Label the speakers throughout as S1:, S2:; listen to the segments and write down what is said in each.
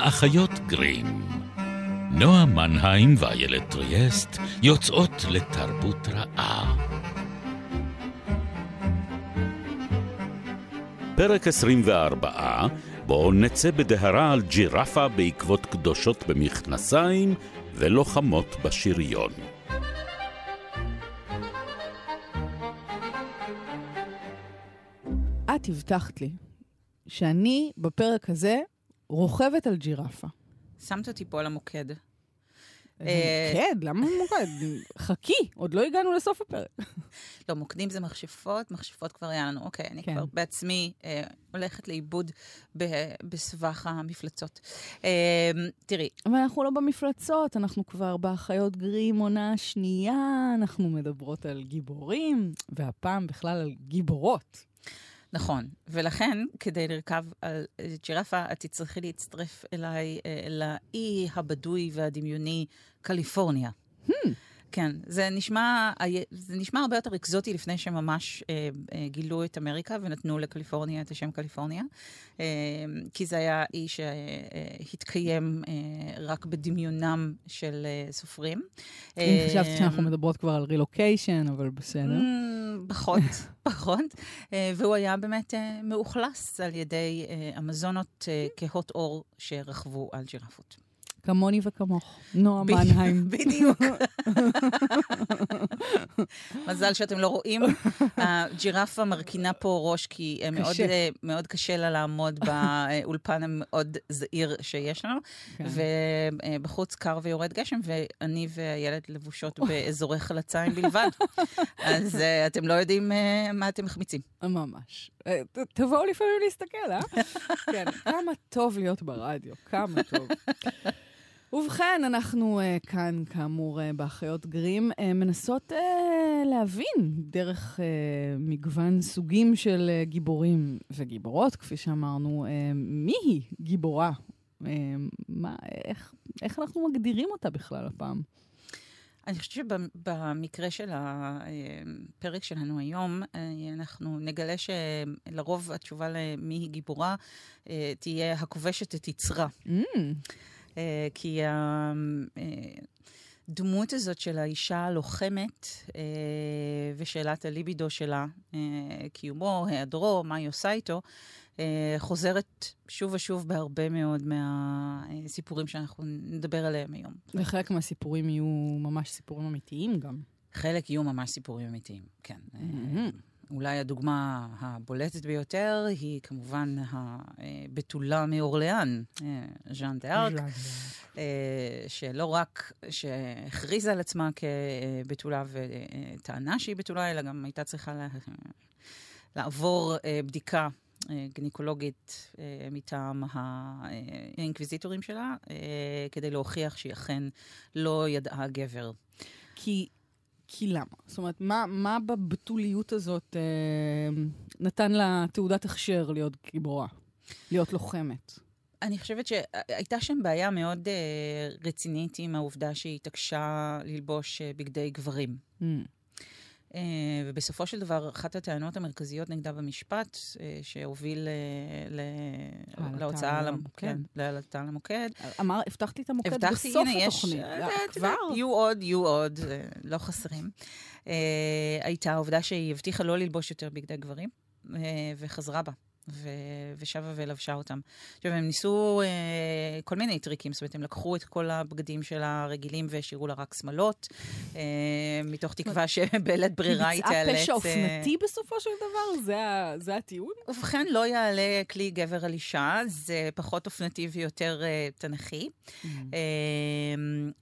S1: האחיות גרים. נועה מנהיים ואיילת טריאסט יוצאות לתרבות רעה. פרק 24, בו נצא בדהרה על ג'ירפה בעקבות קדושות במכנסיים ולוחמות בשריון.
S2: את הבטחת לי שאני בפרק הזה רוכבת על ג'ירפה.
S3: שמת אותי פה על המוקד.
S2: אה, כן, למה מוקד? חכי, עוד לא הגענו לסוף הפרק.
S3: לא, מוקדים זה מכשפות, מכשפות כבר היה לנו. אוקיי, אני
S2: כן.
S3: כבר בעצמי אה, הולכת לאיבוד בסבך המפלצות. אה, תראי,
S2: אבל אנחנו לא במפלצות, אנחנו כבר באחיות גרים עונה שנייה, אנחנו מדברות על גיבורים, והפעם בכלל על גיבורות.
S3: נכון, ולכן, כדי לרכב על אה, ג'ירפה, את תצטרכי להצטרף אליי, אה, לאי הבדוי והדמיוני, קליפורניה. כן, זה נשמע, זה נשמע הרבה יותר אקזוטי לפני שממש אה, אה, גילו את אמריקה ונתנו לקליפורניה את השם קליפורניה, אה, כי זה היה אי שהתקיים אה, רק בדמיונם של אה, סופרים.
S2: אם
S3: אה,
S2: חשבתי שאנחנו מדברות כבר על רילוקיישן, אבל בסדר.
S3: Mm, פחות, פחות. אה, והוא היה באמת אה, מאוכלס על ידי אה, אמזונות אה, כהות עור שרכבו על ג'ירפות.
S2: כמוני וכמוך. נועה מנהיים.
S3: בדיוק. מזל שאתם לא רואים. הג'ירפה מרכינה פה ראש, כי אה, מאוד. אה, מאוד קשה לה לעמוד באולפן המאוד זעיר שיש לנו.
S2: כן.
S3: ובחוץ קר ויורד גשם, ואני והילד לבושות באזורי חלציים בלבד. אז אה, אתם לא יודעים אה, מה אתם מחמיצים.
S2: ממש. תבואו לפעמים להסתכל, אה? כן, כמה טוב להיות ברדיו, כמה טוב. ובכן, אנחנו uh, כאן, כאמור, uh, באחיות גרים, uh, מנסות uh, להבין דרך uh, מגוון סוגים של uh, גיבורים וגיבורות, כפי שאמרנו, uh, מי היא גיבורה? Uh, מה, איך, איך אנחנו מגדירים אותה בכלל הפעם?
S3: אני חושבת שבמקרה של הפרק שלנו היום, אה, אנחנו נגלה שלרוב התשובה למי היא גיבורה אה, תהיה הכובשת את יצרה.
S2: Mm,
S3: אה, כי הדמות הזאת של האישה הלוחמת ושאלת הליבידו שלה, קיומו, היעדרו, מה היא עושה איתו, חוזרת שוב ושוב בהרבה מאוד מהסיפורים שאנחנו נדבר עליהם היום.
S2: וחלק מהסיפורים יהיו ממש סיפורים אמיתיים גם.
S3: חלק יהיו ממש סיפורים אמיתיים, כן. אה, אולי הדוגמה הבולטת ביותר היא כמובן הבתולה מאורליאן, אה, ז'אן דה-ארק, אה, שלא רק שהכריזה על עצמה כבתולה וטענה שהיא בתולה, אלא גם הייתה צריכה לעבור אה, בדיקה אה, גינקולוגית אה, מטעם האינקוויזיטורים שלה, אה, כדי להוכיח שהיא אכן לא ידעה גבר.
S2: כי, כי למה? זאת אומרת, מה, מה בבתוליות הזאת נתן לה תעודת הכשר להיות גיבורה? להיות לוחמת?
S3: אני חושבת שהייתה שם בעיה מאוד uh, רצינית עם העובדה שהיא התעקשה ללבוש uh, בגדי גברים.
S2: Mm.
S3: Uh, ובסופו של דבר, אחת הטענות המרכזיות נגדה במשפט, uh, שהוביל.
S2: העלתה
S3: להוצאה
S2: למוקד.
S3: כן, להעלתה למוקד.
S2: אמר, הבטחת לי את המוקד
S3: הבטחתי,
S2: בסוף
S3: הנה.
S2: התוכנית.
S3: אה,
S2: אה,
S3: את יודעת,
S2: כבר?
S3: יהיו עוד, יהיו עוד, אה, לא חסרים. אה, הייתה העובדה שהיא הבטיחה לא ללבוש יותר בגדי גברים, אה, וחזרה בה. ו- ושבה ולבשה אותם. עכשיו, הם ניסו אה, כל מיני טריקים, זאת אומרת, הם לקחו את כל הבגדים שלה הרגילים והשאירו לה רק שמלות, אה, מתוך תקווה שבלית ברירה היא
S2: היא
S3: תיאלץ...
S2: ביצעה פשע
S3: אה,
S2: אופנתי בסופו של דבר? זה ה- זה הטיעון?
S3: ובכן, לא יעלה כלי גבר על אישה, זה פחות אופנתי ויותר uh, תנכי.
S2: Mm.
S3: Uh,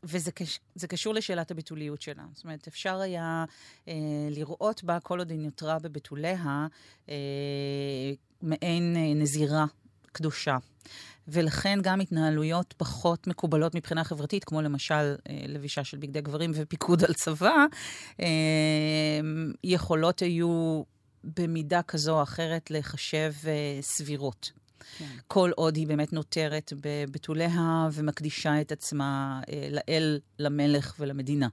S3: וזה קש, קשור לשאלת הבתוליות שלה. זאת אומרת, אפשר היה uh, לראות בה, כל עוד היא נותרה בבתוליה, uh, מעין uh, נזירה קדושה. ולכן גם התנהלויות פחות מקובלות מבחינה חברתית, כמו למשל אה, לבישה של בגדי גברים ופיקוד על צבא, אה, יכולות היו במידה כזו או אחרת לחשב אה, סבירות.
S2: כן.
S3: כל עוד היא באמת נותרת בבתוליה ומקדישה את עצמה אה, לאל, למלך ולמדינה.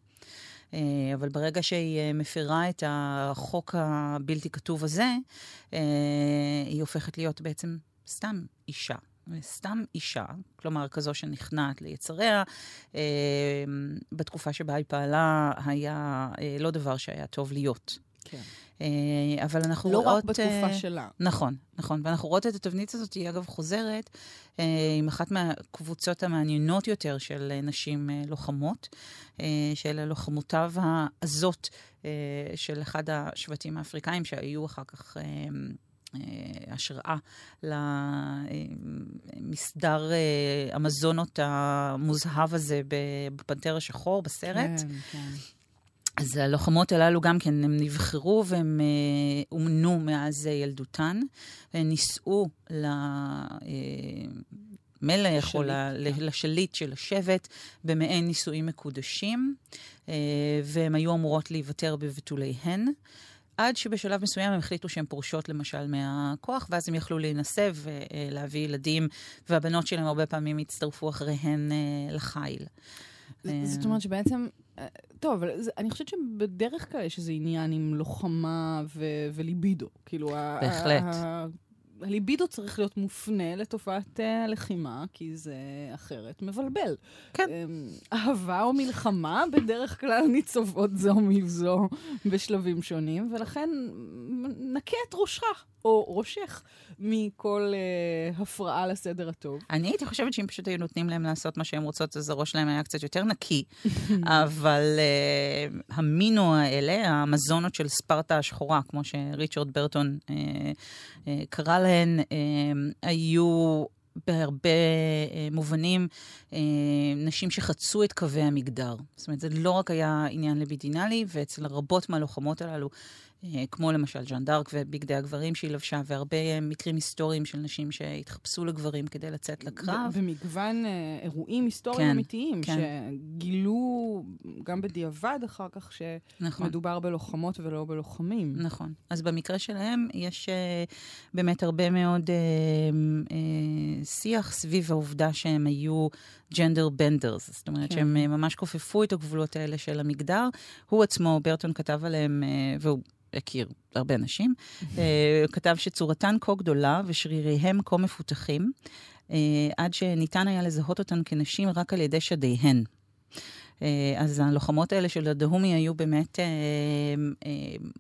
S3: אה, אבל ברגע שהיא אה, מפרה את החוק הבלתי כתוב הזה, אה, היא הופכת להיות בעצם סתם אישה. סתם אישה, כלומר כזו שנכנעת ליצריה, בתקופה שבה היא פעלה היה לא דבר שהיה טוב להיות.
S2: כן.
S3: אה, אבל אנחנו
S2: לא
S3: רואות...
S2: רק בתקופה שלה.
S3: נכון, נכון. ואנחנו רואות את התבנית הזאת, היא אגב חוזרת עם אחת מהקבוצות המעניינות יותר של נשים לוחמות, של לוחמותיו העזות של אחד השבטים האפריקאים שהיו אחר כך... אה, השראה למסדר המזונות המוזהב הזה בפנתר השחור, בסרט.
S2: כן, כן.
S3: אז הלוחמות הללו גם כן, הם נבחרו והם אה, אומנו מאז ילדותן, והם נישאו למלך או כן. לשליט של השבט במעין נישואים מקודשים, והם היו אמורות להיוותר בבתוליהן. עד שבשלב מסוים הם החליטו שהן פורשות למשל מהכוח, ואז הם יכלו להינשא ולהביא ילדים, והבנות שלהם הרבה פעמים הצטרפו אחריהן אה, לחיל.
S2: זאת אומרת שבעצם, אה, טוב, אבל אני חושבת שבדרך כלל יש איזה עניין עם לוחמה ו- וליבידו. כאילו,
S3: בהחלט.
S2: הליבידו צריך להיות מופנה לתופעת הלחימה, אה, כי זה אחרת מבלבל.
S3: כן.
S2: אמ, אהבה או מלחמה בדרך כלל ניצובות זו מזו בשלבים שונים, ולכן נקה את ראשך, או ראשך, מכל uh, הפרעה לסדר הטוב.
S3: אני הייתי חושבת שאם פשוט היו נותנים להם לעשות מה שהם רוצות, אז הראש שלהם היה קצת יותר נקי. אבל uh, המינו האלה, המזונות של ספרטה השחורה, כמו שריצ'רד ברטון uh, uh, קרא להן, uh, היו בהרבה uh, מובנים uh, נשים שחצו את קווי המגדר. זאת אומרת, זה לא רק היה עניין לבידינלי, ואצל רבות מהלוחמות הללו אה, כמו למשל ז'אן דארק ובגדי הגברים שהיא לבשה, והרבה אה, מקרים היסטוריים של נשים שהתחפשו לגברים כדי לצאת לקרב.
S2: ומגוון אה, אירועים היסטוריים כן, אמיתיים, כן. שגילו גם בדיעבד אחר כך שמדובר נכון. בלוחמות ולא בלוחמים.
S3: נכון. אז במקרה שלהם יש באמת הרבה מאוד שיח סביב העובדה שהם היו ג'נדר בנדרס, זאת אומרת כן. שהם ממש כופפו את הגבולות האלה של המגדר. הוא עצמו, ברטון כתב עליהם, והוא הכיר הרבה אנשים, אה, כתב שצורתן כה גדולה ושריריהם כה מפותחים, אה, עד שניתן היה לזהות אותן כנשים רק על ידי שדיהן. אה, אז הלוחמות האלה של הדהומי היו באמת אה, אה,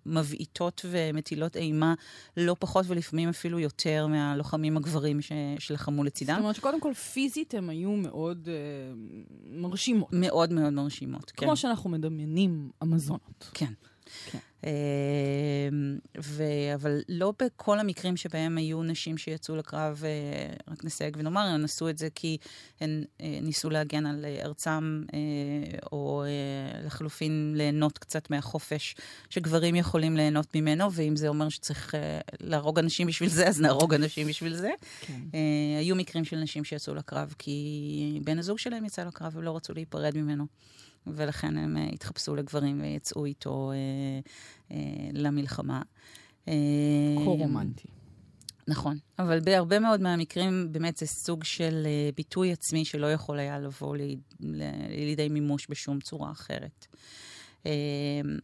S3: מבעיטות ומטילות אימה לא פחות ולפעמים אפילו יותר מהלוחמים הגברים ש, שלחמו לצידם. זאת
S2: אומרת שקודם כל פיזית הן היו מאוד אה, מרשימות.
S3: מאוד מאוד מרשימות,
S2: כן. כמו שאנחנו מדמיינים אמזונות.
S3: כן. כן. אמ, ו... אבל לא בכל המקרים שבהם היו נשים שיצאו לקרב, אה, רק נסייג ונאמר, הן עשו את זה כי הן אה, ניסו להגן על ארצם, אה, או לחלופין ליהנות קצת מהחופש שגברים יכולים ליהנות ממנו, ואם זה אומר שצריך להרוג אנשים בשביל זה, אז נהרוג אנשים בשביל זה. כן. היו מקרים של נשים שיצאו לקרב כי בן הזוג שלהם יצא לקרב ולא רצו להיפרד ממנו. ולכן הם uh, התחפשו לגברים ויצאו איתו uh, uh, למלחמה.
S2: כה רומנטי.
S3: נכון, אבל בהרבה מאוד מהמקרים באמת זה סוג של ביטוי עצמי שלא יכול היה לבוא ליד, לידי מימוש בשום צורה אחרת.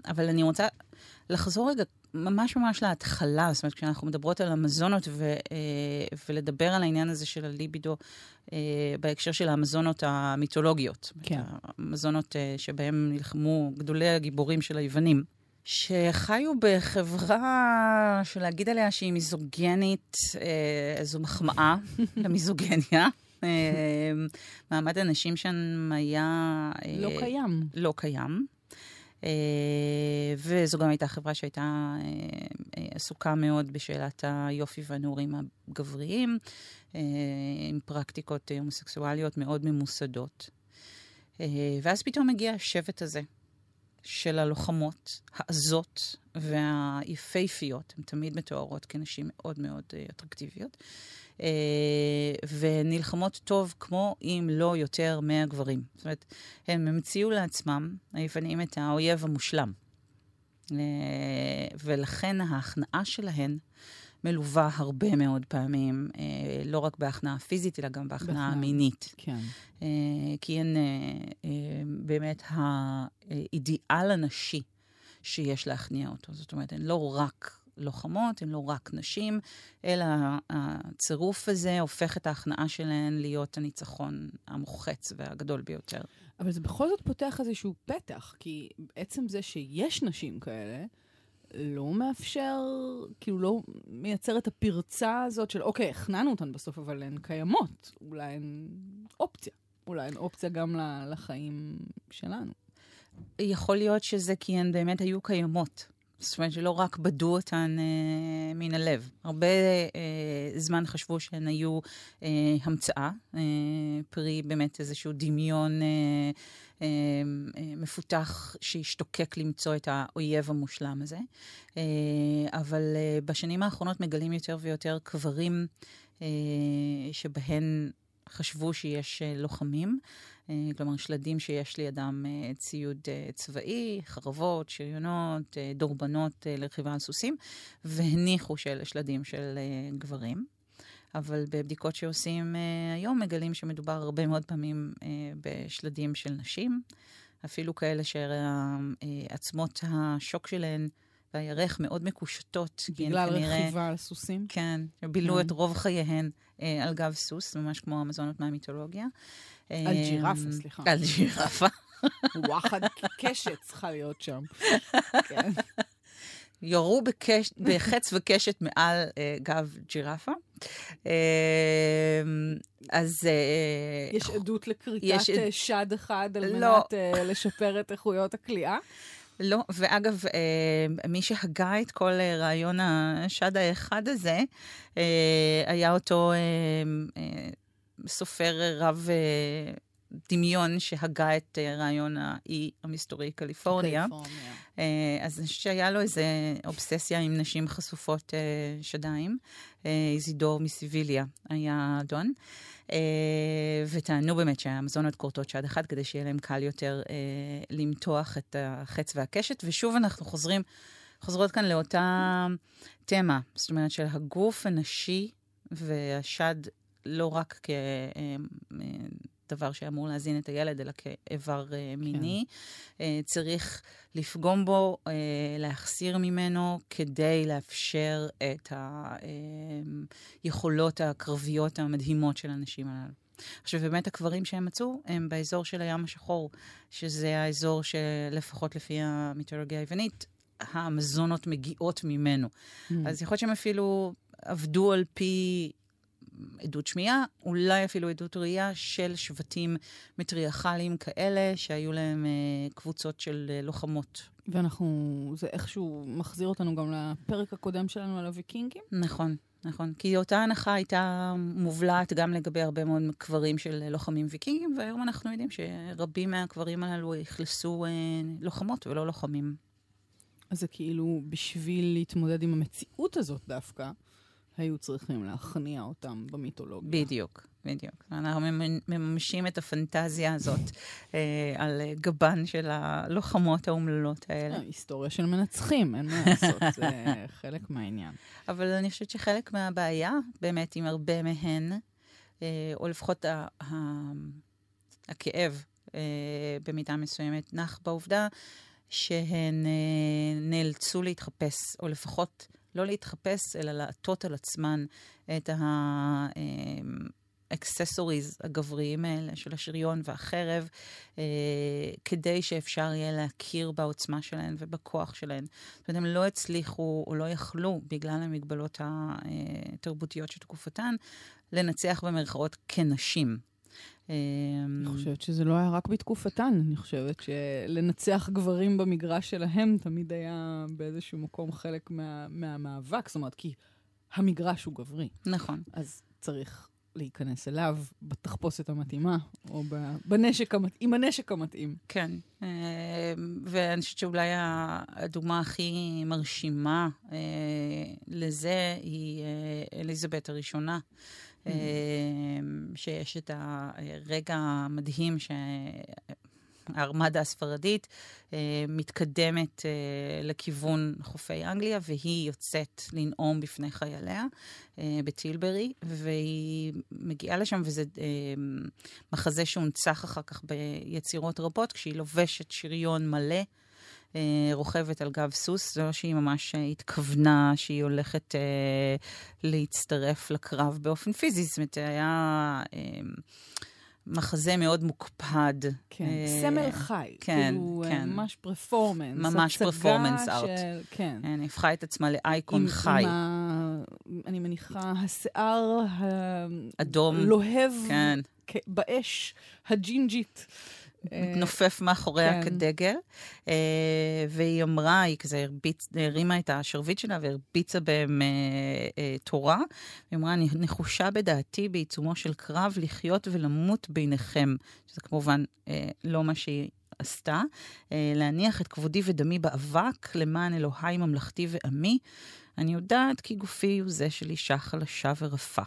S3: אבל אני רוצה לחזור רגע ממש ממש להתחלה, זאת אומרת, כשאנחנו מדברות על המזונות ו, אה, ולדבר על העניין הזה של הליבידו אה, בהקשר של המזונות המיתולוגיות.
S2: כן.
S3: המזונות אה, שבהם נלחמו גדולי הגיבורים של היוונים. שחיו בחברה שלהגיד עליה שהיא מיזוגנית, אה, זו מחמאה למיזוגניה. אה, מעמד הנשים שם היה...
S2: אה, לא קיים.
S3: לא קיים. אה, וזו גם הייתה חברה שהייתה אה, אה, עסוקה מאוד בשאלת היופי והנעורים הגבריים, עם פרקטיקות הומוסקסואליות מאוד ממוסדות. ואז פתאום מגיע השבט הזה של הלוחמות העזות והיפהפיות, הן תמיד מתוארות כנשים מאוד מאוד אטרקטיביות. אה, ונלחמות טוב כמו אם לא יותר מהגברים. זאת אומרת, הם המציאו לעצמם, היוונים, את האויב המושלם. אה, ולכן ההכנעה שלהן מלווה הרבה מאוד פעמים, אה, לא רק בהכנעה פיזית, אלא גם בהכנעה מינית.
S2: כן.
S3: כי הן באמת האידיאל הנשי שיש להכניע אותו. זאת אומרת, הן לא רק לוחמות, הן לא רק נשים, אלא הצירוף הזה הופך את ההכנעה שלהן להיות הניצחון המוחץ והגדול ביותר.
S2: אבל זה בכל זאת פותח איזשהו פתח, כי עצם זה שיש נשים כאלה, לא מאפשר, כאילו לא מייצר את הפרצה הזאת של, אוקיי, הכנענו אותן בסוף, אבל הן קיימות. אולי הן אופציה. אולי הן אופציה גם לחיים שלנו.
S3: יכול להיות שזה כי הן באמת היו קיימות. זאת אומרת שלא רק בדו אותן אה, מן הלב. הרבה אה, זמן חשבו שהן היו אה, המצאה, אה, פרי באמת איזשהו דמיון אה, אה, אה, מפותח שהשתוקק למצוא את האויב המושלם הזה. אה, אבל אה, בשנים האחרונות מגלים יותר ויותר קברים אה, שבהן חשבו שיש אה, לוחמים. אה, כלומר, שלדים שיש לידם אה, ציוד צבאי, חרבות, שריונות, דורבנות לרכיבה על סוסים, והניחו שאלה שלדים של גברים. אבל בבדיקות שעושים היום מגלים שמדובר הרבה מאוד פעמים בשלדים של נשים, אפילו כאלה שעצמות השוק שלהן והירך מאוד מקושטות.
S2: בגלל כנראה, רכיבה על סוסים?
S3: כן, בילו כן. את רוב חייהן אה, על גב סוס, ממש כמו המזונות מהמיתולוגיה.
S2: על ג'ירפה, סליחה.
S3: על ג'ירפה.
S2: וואחד קשת צריכה להיות שם. כן.
S3: יורו בקש, בחץ וקשת מעל uh, גב ג'ירפה. Uh, אז...
S2: Uh, יש עדות לכריתת יש... שד אחד על לא. מנת uh, לשפר את איכויות הכליאה?
S3: לא, ואגב, אה, מי שהגה את כל אה, רעיון השד האחד הזה, אה, היה אותו סופר רב דמיון שהגה את רעיון האי המסתורי קליפורניה. אז אני חושבת שהיה לו איזו אובססיה עם נשים חשופות שדיים. איזידור מסיביליה היה אדון. אה, וטענו באמת שהמזונות כורתות שד אחד כדי שיהיה להם קל יותר אה, למתוח את החץ והקשת. ושוב אנחנו חוזרים, חוזרות כאן לאותה תמה, זאת אומרת של הגוף הנשי והשד לא רק כ... אה, דבר שאמור להזין את הילד, אלא כאיבר uh, מיני. כן. Uh, צריך לפגום בו, uh, להחסיר ממנו, כדי לאפשר את היכולות הקרביות המדהימות של הנשים הללו. עכשיו, באמת הקברים שהם מצאו הם באזור של הים השחור, שזה האזור שלפחות לפי המיתולוגיה היוונית, האמזונות מגיעות ממנו. Mm. אז יכול להיות שהם אפילו עבדו על פי עדות שמיעה, אולי אפילו עדות ראייה של שבטים מטריארכליים כאלה, שהיו להם אה, קבוצות של אה, לוחמות.
S2: ואנחנו, זה איכשהו מחזיר אותנו גם לפרק הקודם שלנו על הוויקינגים?
S3: נכון. נכון, כי אותה הנחה הייתה מובלעת גם לגבי הרבה מאוד קברים של לוחמים ויקינגים, והיום אנחנו יודעים שרבים מהקברים הללו אכלסו אה, לוחמות ולא לוחמים.
S2: אז זה כאילו בשביל להתמודד עם המציאות הזאת דווקא, היו צריכים להכניע אותם במיתולוגיה.
S3: בדיוק, בדיוק. אנחנו מממשים את הפנטזיה הזאת אה, על גבן של הלוחמות האומללות האלה.
S2: אה, היסטוריה של מנצחים, אין מה לעשות, זה חלק מהעניין.
S3: אבל אני חושבת שחלק מהבעיה, באמת, עם הרבה מהן, אה, או לפחות הכאב במידה מסוימת, נח בעובדה שהן נאלצו להתחפש, או לפחות... לא להתחפש, אלא לעטות על עצמן את האקססוריז הגבריים האלה של השריון והחרב, אה, כדי שאפשר יהיה להכיר בעוצמה שלהן ובכוח שלהן. זאת אומרת, הם לא הצליחו או לא יכלו, בגלל המגבלות התרבותיות של תקופתן, לנצח במרכאות כנשים.
S2: אני חושבת שזה לא היה רק בתקופתן, אני חושבת שלנצח גברים במגרש שלהם תמיד היה באיזשהו מקום חלק מה, מהמאבק, זאת אומרת, כי המגרש הוא גברי.
S3: נכון.
S2: אז צריך להיכנס אליו בתחפושת המתאימה, או בנשק המת... עם הנשק המתאים.
S3: כן, אה, ואני חושבת שאולי הדוגמה הכי מרשימה אה, לזה היא אה, אליזבת הראשונה. Mm-hmm. שיש את הרגע המדהים שהארמדה הספרדית אה, מתקדמת אה, לכיוון חופי אנגליה, והיא יוצאת לנאום בפני חייליה בטילברי, והיא מגיעה לשם, וזה מחזה שהונצח אחר כך ביצירות רבות, כשהיא לובשת שריון מלא. אה, רוכבת על גב סוס, זה לא שהיא ממש התכוונה שהיא הולכת אה, להצטרף לקרב באופן פיזי, זאת אומרת, היה... אה, מחזה מאוד מוקפד.
S2: כן, אה, סמל חי.
S3: כן,
S2: כאילו,
S3: כן.
S2: ממש פרפורמנס.
S3: ממש פרפורמנס ארט.
S2: של, כן.
S3: כן, הפכה את עצמה לאייקון
S2: עם,
S3: חי.
S2: עם ה... אני מניחה, השיער
S3: אדום.
S2: הלוהב
S3: כן.
S2: באש הג'ינג'ית.
S3: מתנופף מאחוריה
S2: כן.
S3: כדגל, אה, והיא אמרה, היא כזה הרביץ, הרימה את השרביט שלה והרביצה בהם אה, אה, תורה. היא אמרה, אני נחושה בדעתי בעיצומו של קרב לחיות ולמות ביניכם. שזה כמובן לא מה שהיא עשתה. להניח את כבודי ודמי באבק למען אלוהי ממלכתי ועמי. אני יודעת כי גופי הוא זה של אישה חלשה ורפה.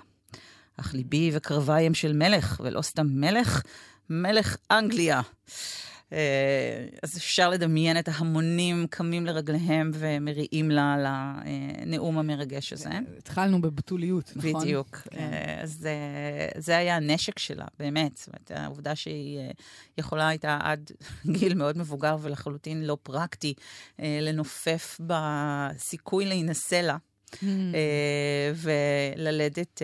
S3: אך ליבי וקרביי הם של מלך, ולא סתם מלך, מלך אנגליה. אה, אז אפשר לדמיין את ההמונים קמים לרגליהם ומריעים לה על הנאום המרגש הזה.
S2: התחלנו בבתוליות, נכון?
S3: בדיוק.
S2: כן.
S3: אה, אז אה, זה היה הנשק שלה, באמת. זאת אומרת, העובדה שהיא אה, יכולה הייתה עד גיל מאוד מבוגר ולחלוטין לא פרקטי אה, לנופף בסיכוי להינשא לה.
S2: Mm.
S3: אה, וללדת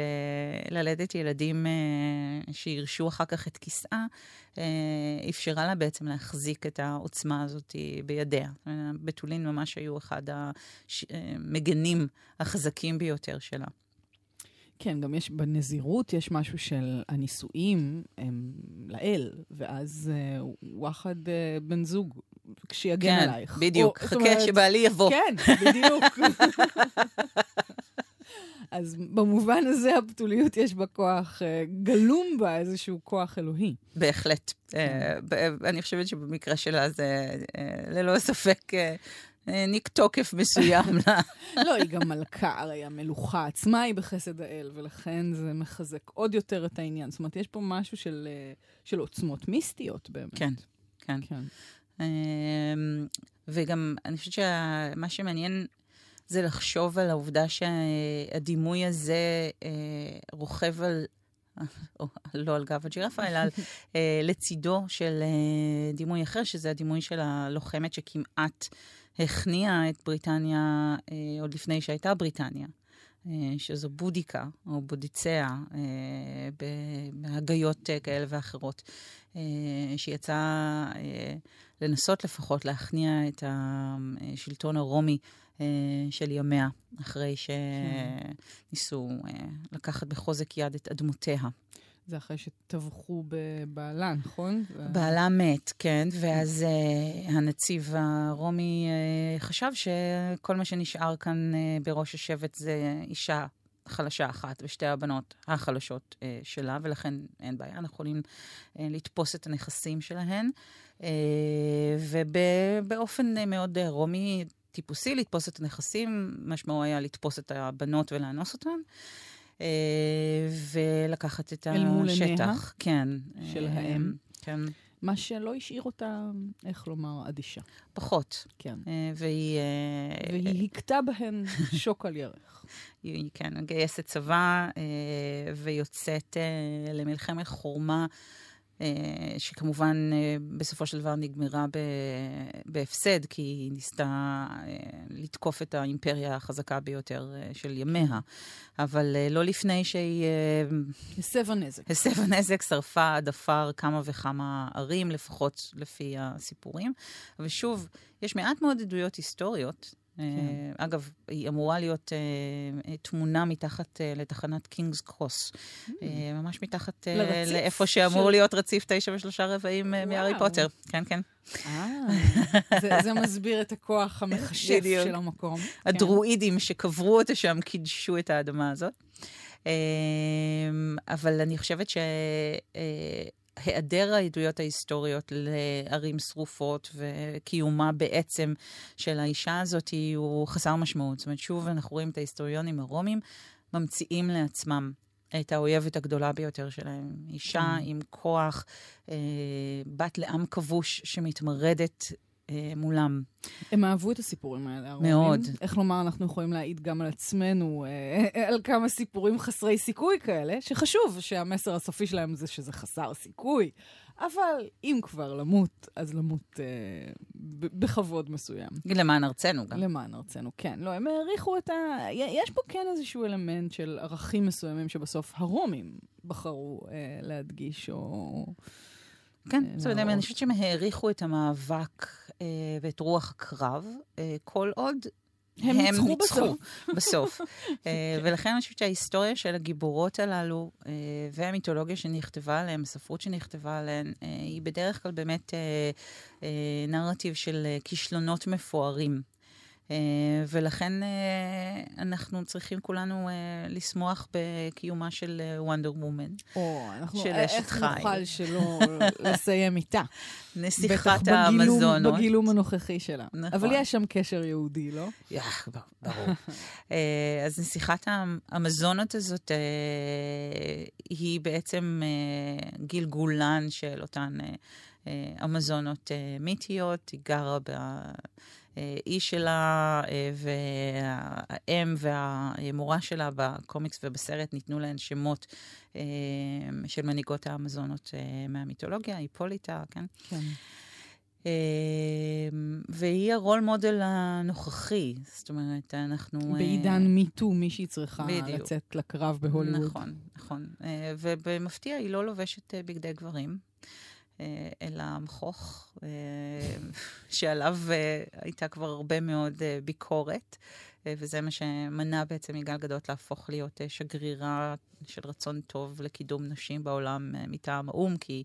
S3: אה, ילדים אה, שירשו אחר כך את כיסאה, אה, אפשרה לה בעצם להחזיק את העוצמה הזאת בידיה. הבתולין ממש היו אחד המגנים החזקים ביותר שלה.
S2: כן, גם יש, בנזירות יש משהו של הנישואים הם לאל, ואז אה, וואחד אה, בן זוג, כשיגן
S3: כן,
S2: עלייך.
S3: בדיוק.
S2: או,
S3: חכה
S2: אומרת,
S3: שבעלי יבוא.
S2: כן, בדיוק. אז במובן הזה הבתוליות יש בה כוח, אה, גלום בה איזשהו כוח אלוהי.
S3: בהחלט. אה, ב- אני חושבת שבמקרה שלה זה אה, ללא ספק העניק תוקף מסוים לה.
S2: לא, היא גם מלכה, הרי המלוכה עצמה היא בחסד האל, ולכן זה מחזק עוד יותר את העניין. זאת אומרת, יש פה משהו של, של עוצמות מיסטיות באמת.
S3: כן, כן.
S2: כן.
S3: אמ, וגם, אני חושבת שמה שמעניין זה לחשוב על העובדה שהדימוי הזה אה, רוכב על, או, לא על גב הג'ירפה, אלא על, אה, לצידו של אה, דימוי אחר, שזה הדימוי של הלוחמת שכמעט הכניעה את בריטניה עוד לפני שהייתה בריטניה. אה, שזו בודיקה, או בודיציה, אה, בהגיות אה, כאלה ואחרות, אה, לנסות לפחות להכניע את השלטון הרומי של ימיה, אחרי שניסו אה, לקחת בחוזק יד את אדמותיה.
S2: זה אחרי שטבחו בבעלה, נכון?
S3: בעלה מת, כן, ואז uh, הנציב הרומי uh, חשב שכל מה שנשאר כאן uh, בראש השבט זה אישה חלשה אחת ושתי הבנות החלשות uh, שלה, ולכן אין בעיה, אנחנו יכולים uh, לתפוס את הנכסים שלהן. Uh, ובאופן uh, מאוד uh, רומי, טיפוסי, לתפוס את הנכסים, משמעו היה לתפוס את הבנות ולאנוס אותן. אה, ולקחת את
S2: אל מול
S3: השטח.
S2: עיניה?
S3: כן.
S2: של
S3: אה,
S2: האם?
S3: כן,
S2: מה שלא השאיר אותה, איך לומר, אדישה.
S3: פחות.
S2: כן.
S3: אה, והיא... אה,
S2: והיא הכתה בהן שוק על ירך.
S3: היא, כן, מגייסת צבא אה, ויוצאת אה, למלחמת חורמה, אה, שכמובן אה, בסופו של דבר נגמרה בהפסד, כי היא ניסתה אה, לתקוף את האימפריה החזקה ביותר אה, של ימיה. אבל אה, לא לפני שהיא אה,
S2: הסב הנזק.
S3: הסבה נזק, שרפה עד עפר כמה וכמה ערים, לפחות לפי הסיפורים. ושוב, יש מעט מאוד עדויות היסטוריות.
S2: כן.
S3: אה, אגב, היא אמורה להיות אה, אה, תמונה מתחת אה, לתחנת קינגס קרוס. אה, ממש מתחת אה,
S2: Mm.
S3: לאיפה שאמור
S2: של-
S3: להיות רציף תשע ושלושה רבעים אה, מהארי. פוטר. כן, כן.
S2: אה, זה- זה מסביר את הכוח המכשף. של המקום. כן.
S3: הדרואידים שקברו אותה שם קידשו את האדמה הזאת. אבל אני חושבת שהיעדר העדויות ההיסטוריות לערים שרופות וקיומה בעצם של האישה הזאת הוא חסר משמעות. זאת אומרת, שוב אנחנו רואים את ההיסטוריונים הרומים ממציאים לעצמם את האויבת הגדולה ביותר שלהם. אישה
S2: כן.
S3: עם כוח, אה, בת לעם כבוש שמתמרדת מולם.
S2: הם אהבו את הסיפורים האלה, הרומים.
S3: מאוד.
S2: איך לומר, אנחנו יכולים להעיד גם על עצמנו, אה, על כמה סיפורים חסרי סיכוי כאלה, שחשוב שהמסר הסופי שלהם זה שזה חסר סיכוי, אבל אם כבר למות, אז למות אה, בכבוד מסוים.
S3: למען ארצנו גם.
S2: למען ארצנו, כן. לא, הם העריכו את ה... יש פה כן איזשהו אלמנט של ערכים מסוימים שבסוף הרומים בחרו אה, להדגיש או...
S3: כן,
S2: אה,
S3: זאת אומרת,
S2: להראות.
S3: אני חושבת שהם העריכו את המאבק אה, ואת רוח הקרב, אה, כל עוד
S2: הם ניצחו בסוף.
S3: בסוף. אה, ולכן אני חושבת שההיסטוריה של הגיבורות הללו, אה, והמיתולוגיה שנכתבה עליהן, הספרות שנכתבה עליהן, אה, היא בדרך כלל באמת אה, אה, נרטיב של אה, כישלונות מפוארים. אה, ולכן אה, אנחנו צריכים כולנו אה, לשמוח בקיומה של וונדר וומן. של אשת
S2: איך
S3: חיל.
S2: נוכל שלא לסיים איתה?
S3: נסיכת האמזונות.
S2: בגילום הנוכחי שלה.
S3: נכון.
S2: אבל יש שם קשר יהודי, לא?
S3: בר- ברור. אז נסיכת האמזונות הזאת היא בעצם גלגולן של אותן אמזונות מיתיות. היא גרה באי שלה, אה, והאם והמורה שלה בקומיקס ובסרט ניתנו להן שמות אה, של מנהיגות האמזונות אה, מהמיתולוגיה, היפוליטה, כן?
S2: כן.
S3: אה, והיא הרול מודל הנוכחי, זאת אומרת, אנחנו... אה,
S2: בעידן מיטו, מישהי צריכה
S3: בדיוק.
S2: לצאת לקרב בהוליווד.
S3: נכון, נכון. אה, ובמפתיע היא לא לובשת אה, בגדי גברים, אה, אלא מכוך, אה, שעליו אה, הייתה כבר הרבה מאוד ביקורת, וזה מה שמנע בעצם מגל גדות להפוך להיות שגרירה של רצון טוב לקידום נשים בעולם מטעם האו"ם, כי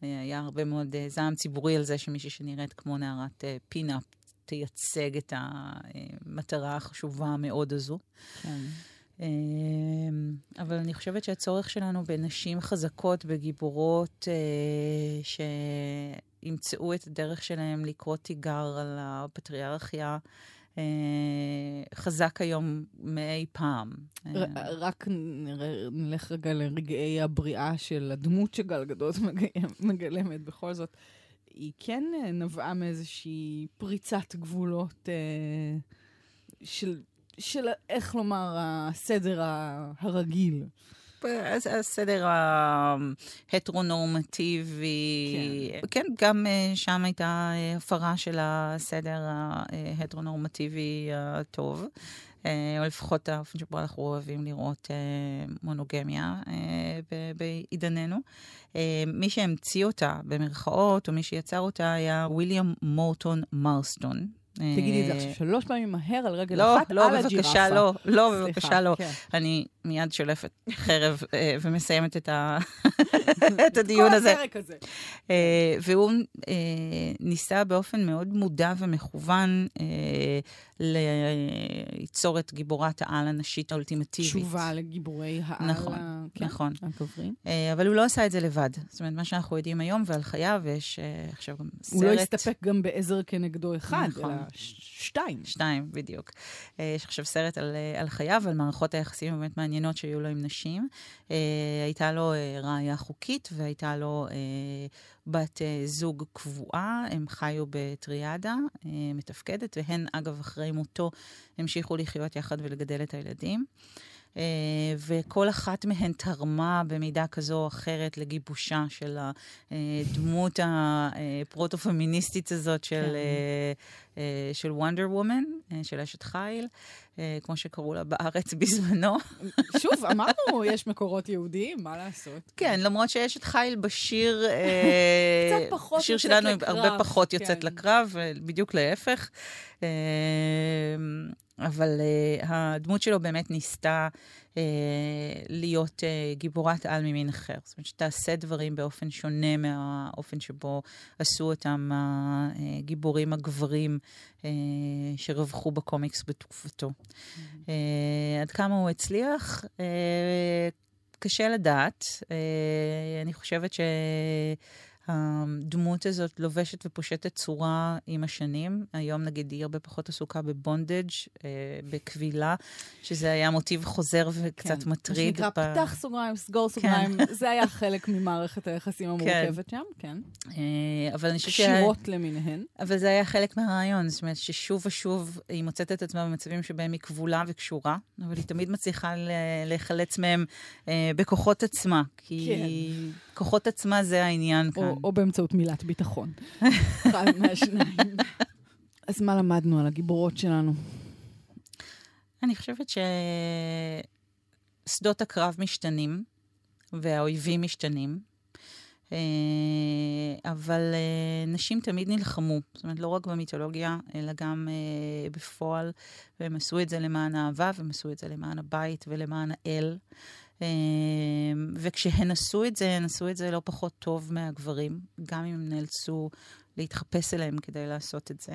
S3: היה הרבה מאוד זעם ציבורי על זה שמישהי שנראית כמו נערת פינאפ תייצג את המטרה החשובה מאוד הזו.
S2: כן.
S3: אמ, אבל אני חושבת שהצורך שלנו בנשים חזקות, בגיבורות, אה, שימצאו את הדרך שלהם לקרוא תיגר על הפטריארכיה, אה, חזק היום מאי פעם. אה,
S2: רק נלך רגע לרגעי הבריאה של הדמות שגל גדות מג- מגלמת בכל זאת. היא כן נבעה מאיזושהי פריצת גבולות של, של, איך לומר, הסדר הרגיל.
S3: הסדר ההטרונורמטיבי, כן, גם אה, שם הייתה אה, הפרה של הסדר ההטרונורמטיבי הטוב, אה, או לפחות האופן שבו אנחנו אוהבים לראות מונוגמיה בעידננו. מי שהמציא אותה, במרכאות, או מי שיצר אותה, היה ויליאם מורטון מרסטון.
S2: תגידי את זה
S3: אה,
S2: עכשיו שלוש פעמים מהר על רגל
S3: לא,
S2: אחת
S3: לא,
S2: על
S3: בבקשה,
S2: הג'ירפה.
S3: לא, לא,
S2: סליחה,
S3: בבקשה, לא.
S2: כן.
S3: אני מיד שולפת חרב אה, ומסיימת את, ה... את הדיון הזה.
S2: כל הפרק הזה.
S3: אה, והוא אה, ניסה באופן מאוד מודע ומכוון אה, ליצור את גיבורת העל הנשית האולטימטיבית.
S2: תשובה לגיבורי העל.
S3: נכון,
S2: ה- כן,
S3: נכון.
S2: הגברים.
S3: אה, אבל הוא לא עשה את זה לבד. זאת אומרת, מה שאנחנו יודעים היום ועל חייו, ויש אה, עכשיו גם סרט...
S2: הוא לא הסתפק גם בעזר כנגדו אחד,
S3: נכון.
S2: אלא שתיים.
S3: שתיים, בדיוק. אה, יש עכשיו סרט על, אה, על חייו, על מערכות היחסים הבאמת מעניינות שהיו לו עם נשים. אה, הייתה לו ראייה חוקית והייתה לו בת זוג קבועה, הם חיו בטריאדה מתפקדת, והן, אגב, אחרי מותו, המשיכו לחיות יחד ולגדל את הילדים. וכל אחת מהן תרמה במידה כזו או אחרת לגיבושה של הדמות הפרוטו-פמיניסטית הזאת של,
S2: כן.
S3: Uh, של וונדר וומן, uh, של אשת חיל, uh, כמו שקראו לה בארץ בזמנו.
S2: שוב, אמרנו, יש מקורות יהודיים, מה לעשות?
S3: כן, למרות שאשת חיל בשיר, אה,
S2: קצת פחות יוצאת
S3: שלנו
S2: לקרב,
S3: הרבה פחות יוצאת
S2: כן.
S3: לקרב, אה, בדיוק להפך. אה, אבל אה, הדמות שלו באמת ניסתה אה, להיות אה, גיבורת על ממין אחר. זאת אומרת, שתעשה דברים באופן שונה מהאופן שבו עשו אותם הגיבורים הגברים אה, שרווחו בקומיקס בתקופתו. אה, עד כמה הוא הצליח? אה, קשה לדעת. אה, אני חושבת שהדמות הזאת לובשת ופושטת צורה עם השנים. היום נגיד היא הרבה פחות עסוקה בבונדג', אה, בכבילה, שזה היה מוטיב חוזר וקצת
S2: כן.
S3: מטריד.
S2: מה שנקרא,
S3: ב-
S2: פתח סוגריים, סגור סוגריים, זה היה חלק ממערכת היחסים המורכבת שם, כן.
S3: אה, אבל אני חושבת שה-
S2: קשירות למיניהן.
S3: אבל זה היה חלק מהרעיון, זאת אומרת ששוב ושוב היא מוצאת את עצמה במצבים שבהם היא כבולה וקשורה, אבל היא תמיד מצליחה להיחלץ מהם אה, בכוחות עצמה. כי
S2: כן.
S3: כוחות עצמה זה העניין כאן.
S2: או, או באמצעות מילת ביטחון. אחד מהשניים. אז מה למדנו על הגיבורות שלנו?
S3: אני חושבת ששדות הקרב משתנים, והאויבים משתנים, אה, אבל אה, נשים תמיד נלחמו. זאת אומרת, לא רק במיתולוגיה, אלא גם אה, בפועל, והם עשו את זה למען האהבה, והם עשו את זה למען הבית ולמען האל. וכשהן עשו את זה, הן עשו את זה לא פחות טוב מהגברים, גם אם נאלצו להתחפש אליהם כדי לעשות את זה.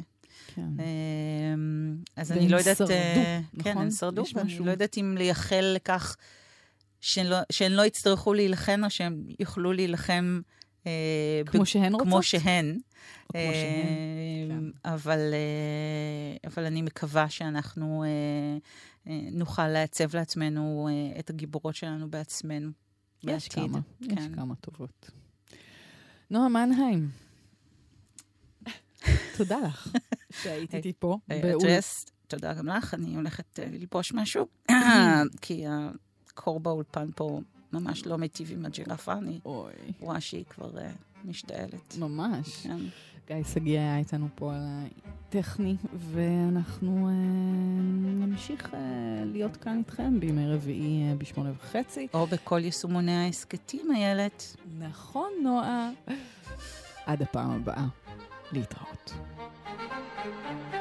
S3: כן. אז אני לא יודעת...
S2: שרדו, נכון?
S3: כן, הם שרדו, ואני לא יודעת אם לייחל לכך שהן לא, שהן לא יצטרכו להילחם, או שהן יוכלו להילחם...
S2: כמו ב- שהן רוצות?
S3: כמו שהן.
S2: כמו שהן, כן.
S3: אבל, אבל אני מקווה שאנחנו נוכל לעצב לעצמנו את הגיבורות שלנו בעצמנו.
S2: יש בעתיד. כמה, כן. יש כמה טובות. נועה מנהיים, תודה לך שהיית איתי פה.
S3: תודה גם לך, אני הולכת ללבוש משהו, כי הקור באולפן פה ממש לא מיטיב עם הג'ירפה, אני רואה שהיא כבר משתעלת.
S2: ממש. גיא שגיא היה איתנו פה על הטכני, ואנחנו uh, נמשיך uh, להיות כאן איתכם בימי רביעי uh, בשמונה וחצי.
S3: או בכל יישומוני ההסכתים, איילת.
S2: נכון, נועה. עד הפעם הבאה. להתראות. thank you